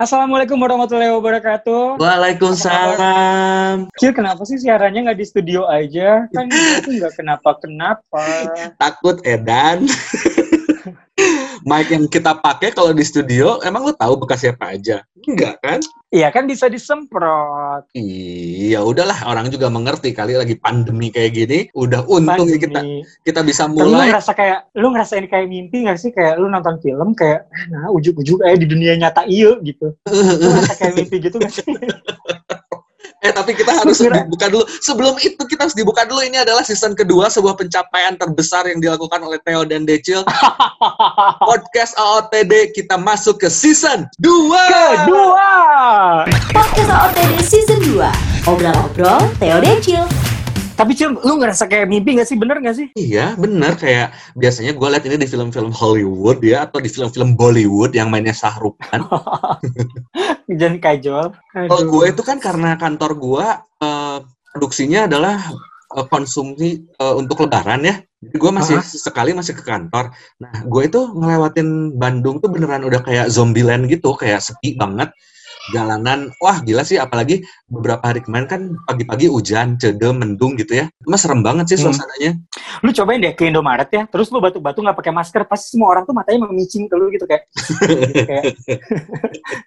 Assalamualaikum warahmatullahi wabarakatuh. Waalaikumsalam. Cil, kenapa sih siarannya nggak di studio aja? Kan itu nggak kenapa-kenapa. Takut Edan. Mic yang kita pakai kalau di studio, emang lo tahu bekas siapa aja? Enggak kan? Iya kan bisa disemprot. Iya, udahlah orang juga mengerti kali lagi pandemi kayak gini. Udah untung ya kita kita bisa Tapi lu mulai. ngerasa kayak, lu ngerasain kayak mimpi nggak sih? Kayak lu nonton film kayak, nah ujuk-ujuk kayak di dunia nyata iya gitu. Lu ngerasa kayak mimpi gitu nggak sih? Eh tapi kita harus Kira- dibuka dulu. Sebelum itu kita harus dibuka dulu. Ini adalah season kedua sebuah pencapaian terbesar yang dilakukan oleh Theo dan Decil. Podcast AOTD kita masuk ke season 2. Kedua! Podcast OTD Season 2 Obrol-obrol Theo Decil Tapi Cil, lu ngerasa kayak mimpi nggak sih? Bener nggak sih? Iya, bener kayak biasanya gue liat ini di film-film Hollywood ya atau di film-film Bollywood yang mainnya Shahrukh Khan. Jangan kajol. Kalau gue itu kan karena kantor gue eh, produksinya adalah eh, konsumsi eh, untuk lebaran ya. Jadi gue masih Hah? sekali masih ke kantor. Nah, gue itu ngelewatin Bandung tuh beneran udah kayak zombieland gitu, kayak sepi banget. Jalanan, wah gila sih, apalagi beberapa hari kemarin kan pagi-pagi hujan, cede, mendung gitu ya. Cuma serem banget sih Hmm. suasananya. lu cobain deh ke Indomaret ya, terus lu batuk-batuk nggak pakai masker, pasti semua orang tuh matanya memicing ke lu gitu kayak, gitu, kayak,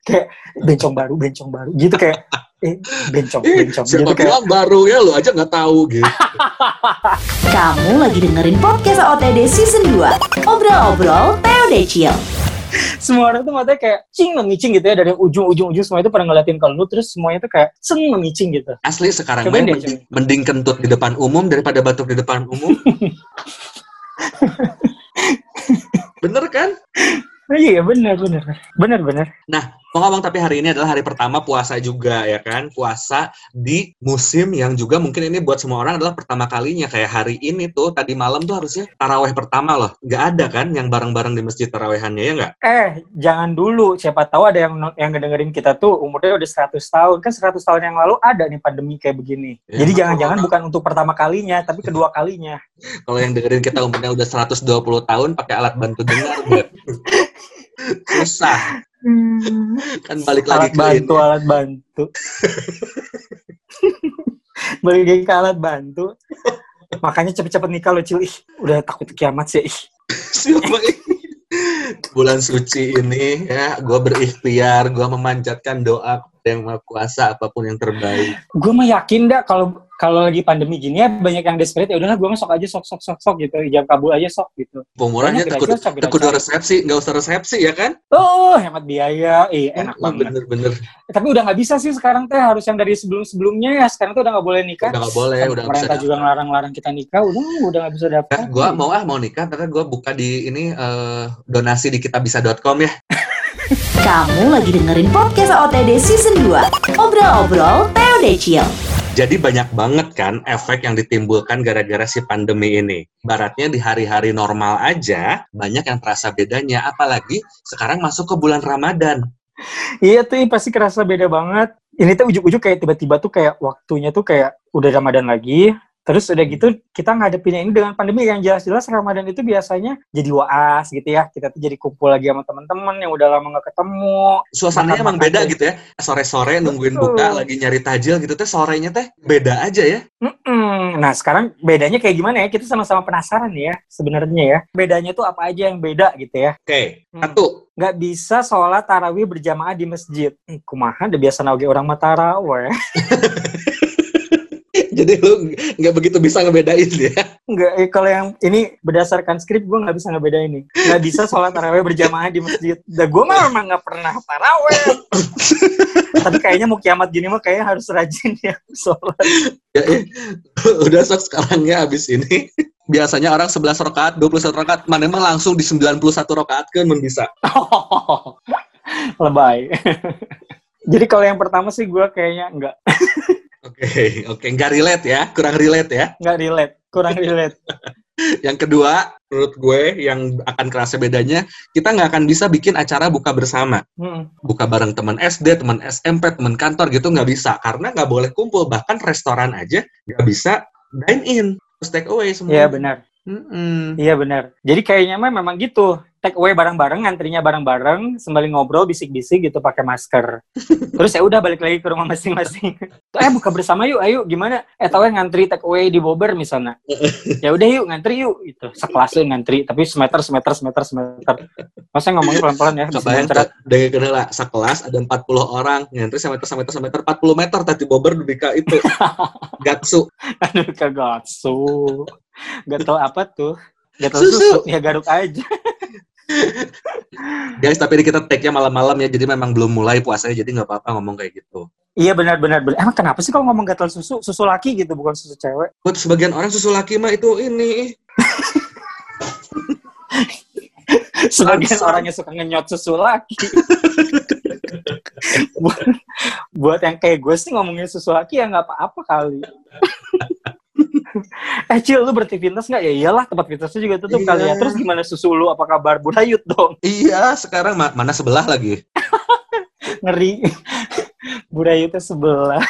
kayak bencong baru, bencong baru, gitu kayak, eh bencong, Ih, bencong, siapa gitu kayak. bilang baru ya, lu aja nggak tahu gitu. Kamu lagi dengerin Podcast OTD Season 2 Obrol-obrol Theo Decil Semua orang tuh matanya kayak cing memicing gitu ya dari ujung-ujung ujung semua itu pada ngeliatin ke lu, terus semuanya tuh kayak seng memicing gitu. Asli sekarang main deh, mending, mending kentut di depan umum daripada batuk di depan umum. Bener kan? Oh, iya benar benar benar benar. Nah, ngomong tapi hari ini adalah hari pertama puasa juga ya kan? Puasa di musim yang juga mungkin ini buat semua orang adalah pertama kalinya. Kayak hari ini tuh, tadi malam tuh harusnya taraweh pertama loh. Nggak ada kan yang bareng-bareng di masjid tarawehannya ya nggak? Eh jangan dulu, siapa tahu ada yang yang ngedengerin kita tuh umurnya udah 100 tahun kan 100 tahun yang lalu ada nih pandemi kayak begini. Ya, Jadi jangan-jangan bukan untuk pertama kalinya, tapi kedua kalinya. Kalau yang dengerin kita umurnya udah 120 tahun pakai alat bantu dengar, Susah. Kan balik lagi alat ke bantu, ini. alat bantu. Balik lagi ke alat bantu. Makanya cepet-cepet nikah lo, Cil. Ih, udah takut kiamat sih. Ih. Siapa ini? Bulan suci ini ya, gue berikhtiar, gue memanjatkan doa kepada yang maha kuasa apa pun yang terbaik. Gue mah yakin dah kalau kalau lagi pandemi gini ya banyak yang desperate ya udahlah gue mah sok aja sok sok sok sok gitu. Jam kabul aja sok gitu. Pemurahnya Banyak tekun, kira-kira cocok, tekun kira-kira. resepsi, nggak usah resepsi ya kan? oh hemat biaya. Eh enak Oh, banget. Bener-bener, Eh, tapi udah nggak bisa sih sekarang teh harus yang dari sebelum sebelumnya ya. Sekarang tuh udah nggak boleh nikah. Udah nggak boleh, udah nggak bisa. pemerintah juga ngelarang-larang kita nikah. Udah udah nggak bisa dapat Kan gue mau ah mau nikah, tapi gue buka di ini eh, donasi di kitabisa.com ya. Kamu lagi dengerin Podcast OTD Season 2 Obrol-obrol Theo Decil Jadi banyak banget kan efek yang ditimbulkan gara-gara si pandemi ini. Baratnya di hari-hari normal aja banyak yang terasa bedanya, apalagi sekarang masuk ke bulan Ramadan. iya tuh pasti kerasa beda banget ini tuh ujuk-ujuk kayak tiba-tiba tuh kayak waktunya tuh kayak udah ramadan lagi Terus udah gitu kita ngadepinnya ini dengan pandemi yang jelas-jelas Ramadan itu biasanya jadi waas gitu ya. Kita tuh jadi kumpul lagi sama teman-teman yang udah lama nggak ketemu. Suasananya emang beda gitu ya. Sore-sore nungguin Betul. buka, lagi nyari tajil gitu teh, sorenya teh beda aja ya. Mm-mm. Nah sekarang bedanya kayak gimana ya? Kita sama-sama penasaran ya sebenarnya ya. Bedanya tuh apa aja yang beda gitu ya? Oke, Hmm. satu. Nggak bisa sholat tarawih berjamaah di masjid. Eh, kumaha udah biasa nage orang mah taraweh. Jadi lu nggak begitu bisa ngebedain ya. Nggak, eh, kalau yang ini berdasarkan skrip gue nggak bisa ngebedain ini. Nggak bisa sholat tarawih berjamaah di masjid. Dah gue mah memang nggak pernah taraweh. Tapi kayaknya mau kiamat gini mah kayaknya harus rajin ya sholat. ya eh, udah sok sekarang ya abis ini. Biasanya orang 11 rakaat, 21 rakaat, mana emang langsung di 91 rakaat kan bisa. Lebay. Jadi kalau yang pertama sih gue kayaknya nggak Oke, oke, nggak relate ya, kurang relate ya. nggak relate, kurang relate. Yang kedua, menurut gue yang akan kerasa bedanya, kita nggak akan bisa bikin acara buka bersama. Hmm. Buka bareng teman SD, teman SMP, teman kantor gitu nggak bisa. Karena nggak boleh kumpul. Bahkan restoran aja nggak bisa dine in. Take away semua. Iya benar. Iya benar. Jadi kayaknya mah memang gitu. Take away bareng-bareng, ngantrinya bareng-bareng, sembari ngobrol bisik-bisik gitu pakai masker. Terus ya udah balik lagi ke rumah masing-masing. eh buka bersama yuk, ayo gimana? Eh tahu ngantri take away di Bobber misalnya. Ya udah yuk ngantri yuk gitu. Sekelas yuk ngantri, tapi semeter semeter semeter semeter. Masa ngomongnya pelan-pelan ya? Coba yang dari kenal sekelas ada 40 orang ngantri semeter semeter semeter 40 meter tadi Bobber lebih ke itu. Gatsu. Aduh ke Gatsu. Gak tau apa tuh. Gak tau susu. susu. Ya garuk aja. Guys, tapi ini kita take-nya malam-malam ya, jadi memang belum mulai puasanya, jadi nggak apa-apa ngomong kayak gitu. Iya benar-benar. Emang kenapa sih kalau ngomong gatal susu, susu laki gitu, bukan susu cewek? Buat sebagian orang susu laki mah itu ini. sebagian orangnya suka ngenyot susu laki. buat, buat yang kayak gue sih ngomongin susu laki ya nggak apa-apa kali. eh Cil, lu berarti fitness nggak? Ya iyalah, tempat fitnessnya juga tutup iya. kali ya. Terus gimana susu lu? Apa kabar? Budayut dong. Iya, sekarang ma mana sebelah lagi? Ngeri. Budayutnya sebelah.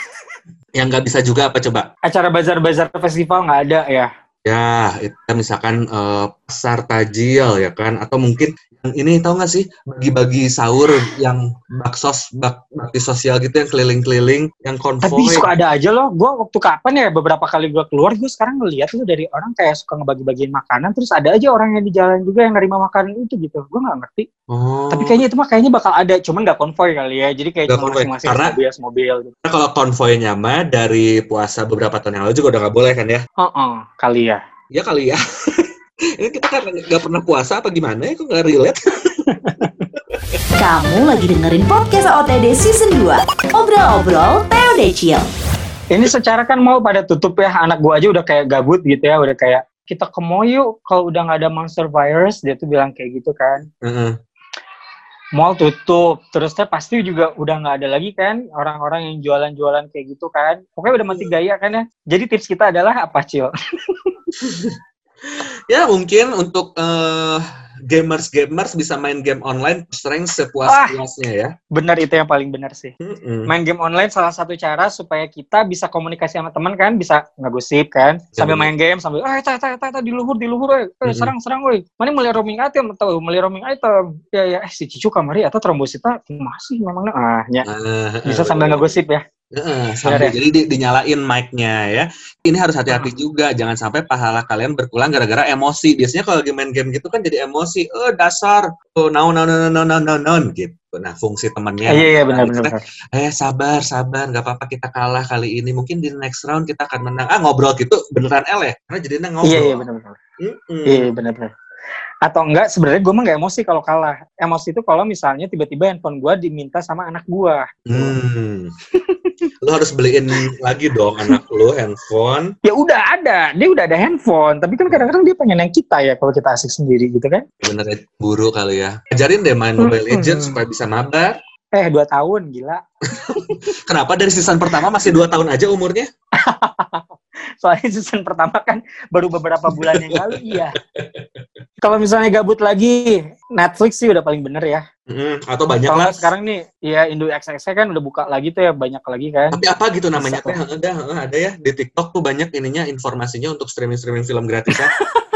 Yang nggak bisa juga apa coba? Acara bazar-bazar festival nggak ada ya? Ya, itu misalkan uh, pasar tajil ya kan, atau mungkin ini tau gak sih? Bagi-bagi sahur yang baksos bak bakti sosial gitu yang keliling-keliling yang konvoy. Tapi suka ada aja loh. Gue waktu kapan ya beberapa kali gue keluar gue sekarang ngeliat tuh dari orang kayak suka ngebagi-bagiin makanan terus ada aja orang yang di jalan juga yang nerima makanan itu gitu. Gue nggak ngerti. Oh. tapi kayaknya itu mah kayaknya bakal ada cuman nggak konvoy kali ya. Jadi kayak cuma masing-masing karena mobil mobil gitu. karena kalau konvoynya mah dari puasa beberapa tahun yang lalu juga udah nggak boleh kan ya? Oh, oh kali ya. Ya kali ya Ini kita kan nggak pernah puasa apa gimana ya? Kok nggak relate? Kamu lagi dengerin podcast OTD Season 2. Obrol-obrol Teo Decil. Ini secara kan mau pada tutup ya. Anak gua aja udah kayak gabut gitu ya. Udah kayak, kita ke yuk kalau udah nggak ada monster virus. Dia tuh bilang kayak gitu kan. Uh -huh. Mall tutup. Terus teh pasti juga udah nggak ada lagi kan orang-orang yang jualan-jualan kayak gitu kan. Pokoknya udah mati gaya kan ya. Jadi tips kita adalah apa, Cil? ya mungkin untuk uh, gamers-gamers bisa main game online sering sepuas-puasnya ya. Benar itu yang paling benar sih. Mm-hmm. Main game online salah satu cara supaya kita bisa komunikasi sama teman kan, bisa ngegosip kan, ya, sambil main game sambil eh ta ta ta, di luhur di luhur eh mm-hmm. serang serang woi. Mana meli roaming item atau meli roaming item. Ya ya eh si Cicu kamari atau trombosita masih memangnya ah ya. Uh, bisa sambil ngegosip ya. Uh, sampai, jadi di, dinyalain mic-nya ya. Ini harus hati-hati juga, jangan sampai pahala kalian berkurang gara-gara emosi. Biasanya kalau lagi main game gitu kan jadi emosi. Oh dasar, oh no no no no no no no gitu. Nah fungsi temannya. Iya iya benar benar. Eh sabar sabar, nggak apa-apa kita kalah kali ini. Mungkin di next round kita akan menang. Ah ngobrol gitu beneran L ya? Karena jadi ngobrol. Iya iya benar benar. -mm. Iya benar benar atau enggak sebenarnya gue mah gak emosi kalau kalah emosi itu kalau misalnya tiba-tiba handphone gue diminta sama anak gue hmm. Lo harus beliin lagi dong anak lo handphone. Ya udah ada dia udah ada handphone. Tapi kan kadang-kadang dia pengen yang kita ya kalau kita asik sendiri gitu kan. Bener buru kali ya. Ajarin deh main Mobile hmm. Legends supaya bisa mabar eh dua tahun gila. Kenapa dari season pertama masih dua tahun aja umurnya? Soalnya season pertama kan baru beberapa bulan yang lalu iya. Kalau misalnya gabut lagi Netflix sih udah paling bener ya. Mm, atau banyak lah. sekarang nih ya Indo XX kan udah buka lagi tuh ya banyak lagi kan. Tapi apa gitu namanya teh? Ada ada ya. Di TikTok tuh banyak ininya informasinya untuk streaming streaming film gratis ya.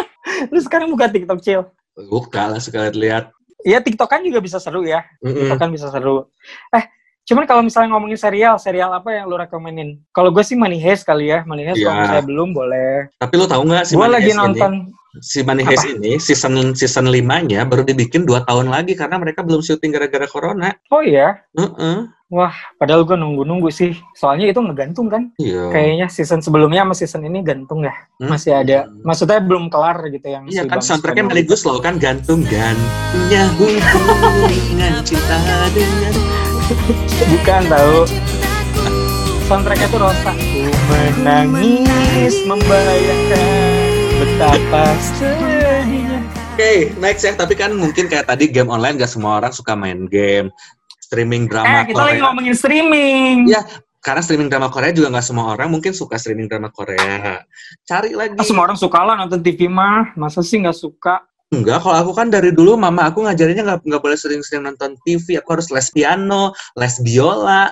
Lu sekarang buka TikTok cil? Buka lah sekali lihat Iya TikTok kan juga bisa seru ya. Mm -hmm. TikTok kan bisa seru. Eh, Cuman kalau misalnya ngomongin serial, serial apa yang lu rekomenin? Kalau gue sih Money Heist kali ya. Money Heist ya. kalau misalnya belum boleh. Tapi lu tahu nggak si Gue lagi nonton ini, si Money Heist ini season season limanya baru dibikin dua tahun lagi karena mereka belum syuting gara-gara corona. Oh iya. Uh -uh. Wah, padahal gue nunggu-nunggu sih. Soalnya itu ngegantung kan. Iya. Kayaknya season sebelumnya sama season ini gantung ya. Hmm. Masih ada. Maksudnya belum kelar gitu yang Iya kan soundtracknya meligus loh kan gantung gantungnya hubungan cinta dengan Bukan tahu. Soundtracknya tuh Rosa. Ku menangis membayangkan betapa. Oke, okay, next ya. Tapi kan mungkin kayak tadi game online gak semua orang suka main game. Streaming drama eh, kita Korea. lagi ngomongin streaming. Ya, karena streaming drama Korea juga nggak semua orang mungkin suka streaming drama Korea. Cari lagi. Ah, semua orang suka lah nonton TV mah. Masa sih nggak suka? Enggak, kalau aku kan dari dulu mama aku ngajarinnya nggak nggak boleh sering-sering nonton TV. Aku harus les piano, les biola,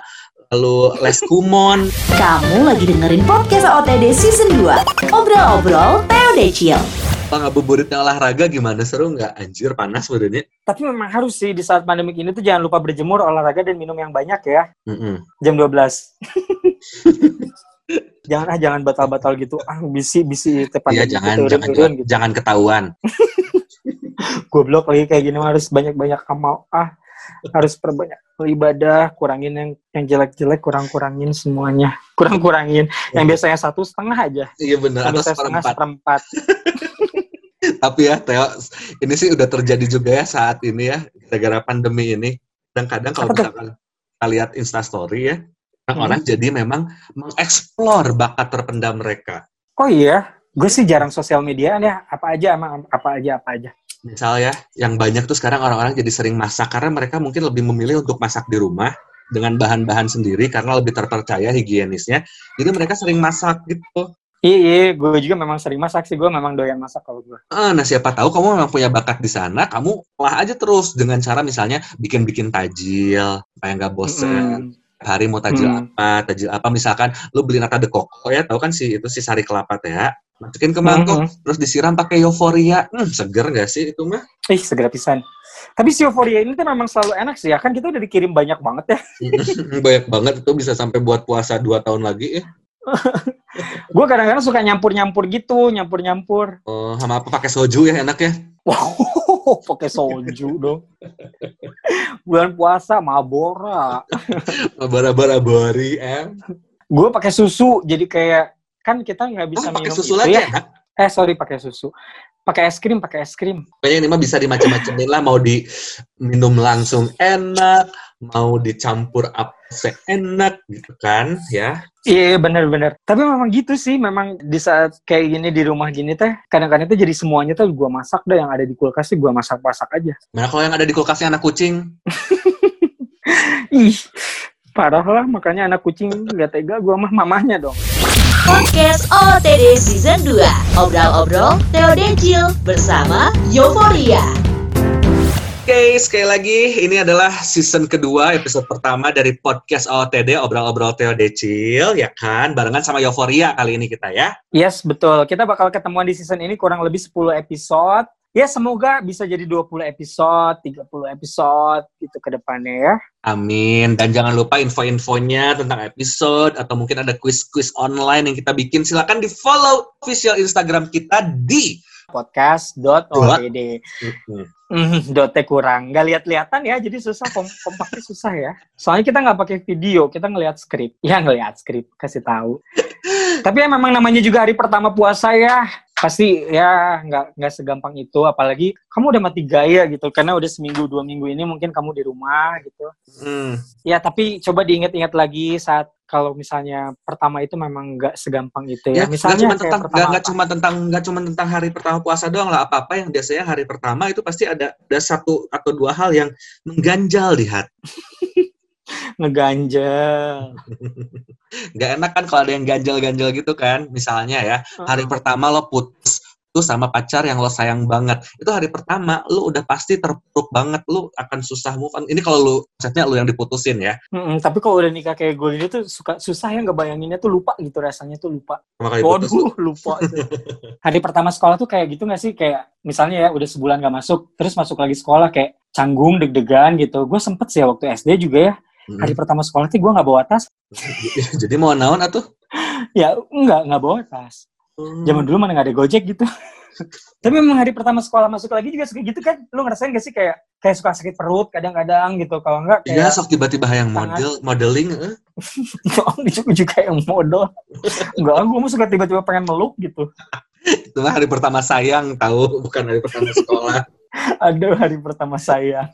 lalu les kumon. Kamu lagi dengerin podcast OTD Season 2. Obrol-obrol Teo Decil. Kalau ngabuburitnya olahraga gimana? Seru nggak? Anjir, panas badannya. Tapi memang harus sih di saat pandemi ini tuh jangan lupa berjemur, olahraga dan minum yang banyak ya. Mm-mm. Jam 12. jangan ah jangan batal-batal gitu. Ah bisi bisi Iya, itu pandemi jangan, gitu, jangan, jangan, gitu. jangan ketahuan. Goblok lagi kayak gini harus banyak-banyak amal. Ah harus perbanyak ibadah, kurangin yang yang jelek-jelek, kurang-kurangin semuanya. Kurang-kurangin. Yang biasanya satu setengah aja. Iya Yang atau setengah seperempat. Tapi ya, Teo, ini sih udah terjadi juga ya saat ini ya, gara-gara pandemi ini. Kadang-kadang kalau Apa tuh? misalkan kita lihat instastory ya, Hmm. orang-orang jadi memang mengeksplor bakat terpendam mereka. Oh iya, gue sih jarang sosial mediaan ya. Apa aja emang apa aja apa aja. Misal ya, yang banyak tuh sekarang orang-orang jadi sering masak karena mereka mungkin lebih memilih untuk masak di rumah dengan bahan-bahan sendiri karena lebih terpercaya higienisnya. Jadi mereka sering masak gitu. Iya, iya gue juga memang sering masak sih. Gue memang doyan masak kalau gue. Ah, nah siapa tahu kamu memang punya bakat di sana, kamu olah aja terus dengan cara misalnya bikin-bikin tajil supaya nggak bosen. Mm. Hari mau tajil Hmm. apa, tajil apa misalkan lu beli nata de coco ya, tahu kan sih itu si sari kelapa teh ya. Masukin ke mangkok, Mhm. terus disiram pakai euforia. Hmm, seger nggak sih itu mah? Ih, segera pisan. Tapi si euforia ini tuh memang selalu enak sih ya. Kan kita udah dikirim banyak banget ya. Banyak banget itu bisa sampai buat puasa 2 tahun lagi ya. Gue kadang-kadang suka nyampur-nyampur gitu, nyampur-nyampur. Oh, sama apa pakai soju ya enak ya? Wow, pakai soju dong. Bulan puasa Mabora. Bara-bara bori em. Gue pakai susu, jadi kayak kan kita nggak bisa Oh, minum susu itu lagi ya. enak. Eh sorry pakai susu. Pakai es krim, pakai es krim. Kayaknya ini mah bisa dimacam-macamin lah, mau diminum langsung enak, mau dicampur apa seenak gitu kan, ya. Iya bener-bener. Tapi memang gitu sih, memang di saat kayak gini di rumah gini teh, kadang-kadang tuh jadi semuanya tuh gua masak dah yang ada di kulkas sih gua masak-masak aja. Mana kalau yang ada di kulkasnya anak kucing? Ih, parah lah makanya anak kucing gak tega gua mah mamahnya dong. Podcast OTD Season 2 Obrol-obrol Theo Decil bersama Euforia Oke, sekali lagi ini adalah season kedua, episode pertama dari podcast OTD, Obrol-Obrol Theo Decil, ya kan? Barengan sama Euforia kali ini kita ya. Yes, betul. Kita bakal ketemuan di season ini kurang lebih 10 episode. Ya semoga bisa jadi 20 episode, 30 episode gitu ke depannya ya. Amin. Dan jangan lupa info-infonya tentang episode atau mungkin ada quiz-quiz online yang kita bikin. Silakan di follow official Instagram kita di podcast.odd. Hmm, dote kurang. Nggak lihat-lihatan ya, jadi susah, kom kompaknya susah ya. Soalnya kita nggak pakai video, kita ngelihat skrip. Ya ngelihat skrip, kasih tahu. Tapi ya memang namanya juga hari pertama puasa ya. Pasti ya nggak nggak segampang itu. Apalagi kamu udah mati gaya gitu. Karena udah seminggu, dua minggu ini mungkin kamu di rumah gitu. Hmm. Ya tapi coba diingat-ingat lagi saat kalau misalnya pertama itu memang nggak segampang itu Ya, ya. nggak misalnya cuma kayak tentang nggak nggak cuma tentang nggak cuma tentang hari pertama puasa doang lah apa apa yang biasanya hari pertama itu pasti ada ada satu atau dua hal yang mengganjal di hati ngeganjel. nggak enak kan kalau ada yang ganjal-ganjal gitu kan misalnya ya hari pertama lo putus tuh sama pacar yang lo sayang banget itu hari pertama lo udah pasti terpuruk banget lo akan susah move on ini kalau lo maksudnya lo yang diputusin ya Mm-mm, tapi kalau udah nikah kayak gue ini tuh suka susah ya ngebayanginnya tuh lupa gitu rasanya tuh lupa. Waduh, lupa. itu. Hari pertama sekolah tuh kayak gitu gak sih? Kayak misalnya ya udah sebulan gak masuk, terus masuk lagi sekolah kayak canggung, deg-degan gitu. Gue sempet sih ya waktu SD juga ya, Hmm. hari pertama sekolah tuh gue gak bawa tas. jadi mau naon atuh Ya enggak, gak bawa tas. Zaman dulu mana gak ada gojek gitu. Tapi memang hari pertama sekolah masuk lagi juga suka gitu kan? Lu ngerasain gak sih kayak kayak suka sakit perut kadang-kadang gitu. Kalau enggak Iya, kayak sok tiba-tiba yang model modeling eh. juga kayak modal. Enggak, gue mau suka tiba-tiba pengen meluk gitu. itu hari pertama sayang tahu bukan hari pertama sekolah Aduh, hari pertama sayang.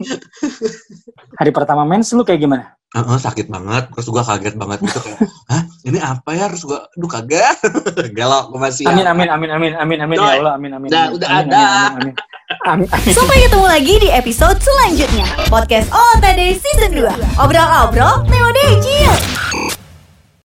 hari pertama mens lu kayak gimana? Heeh, sakit banget terus gua kaget banget gitu kayak hah ini apa ya terus gua aduh kaget galau gua masih Amin amin amin amin amin amin ya Allah amin amin. Udah, amin, udah amin, ada. Amin, amin, amin. Amin. Sampai ketemu lagi di episode selanjutnya Podcast OTD Season 2 Obrol-obrol Theo Decil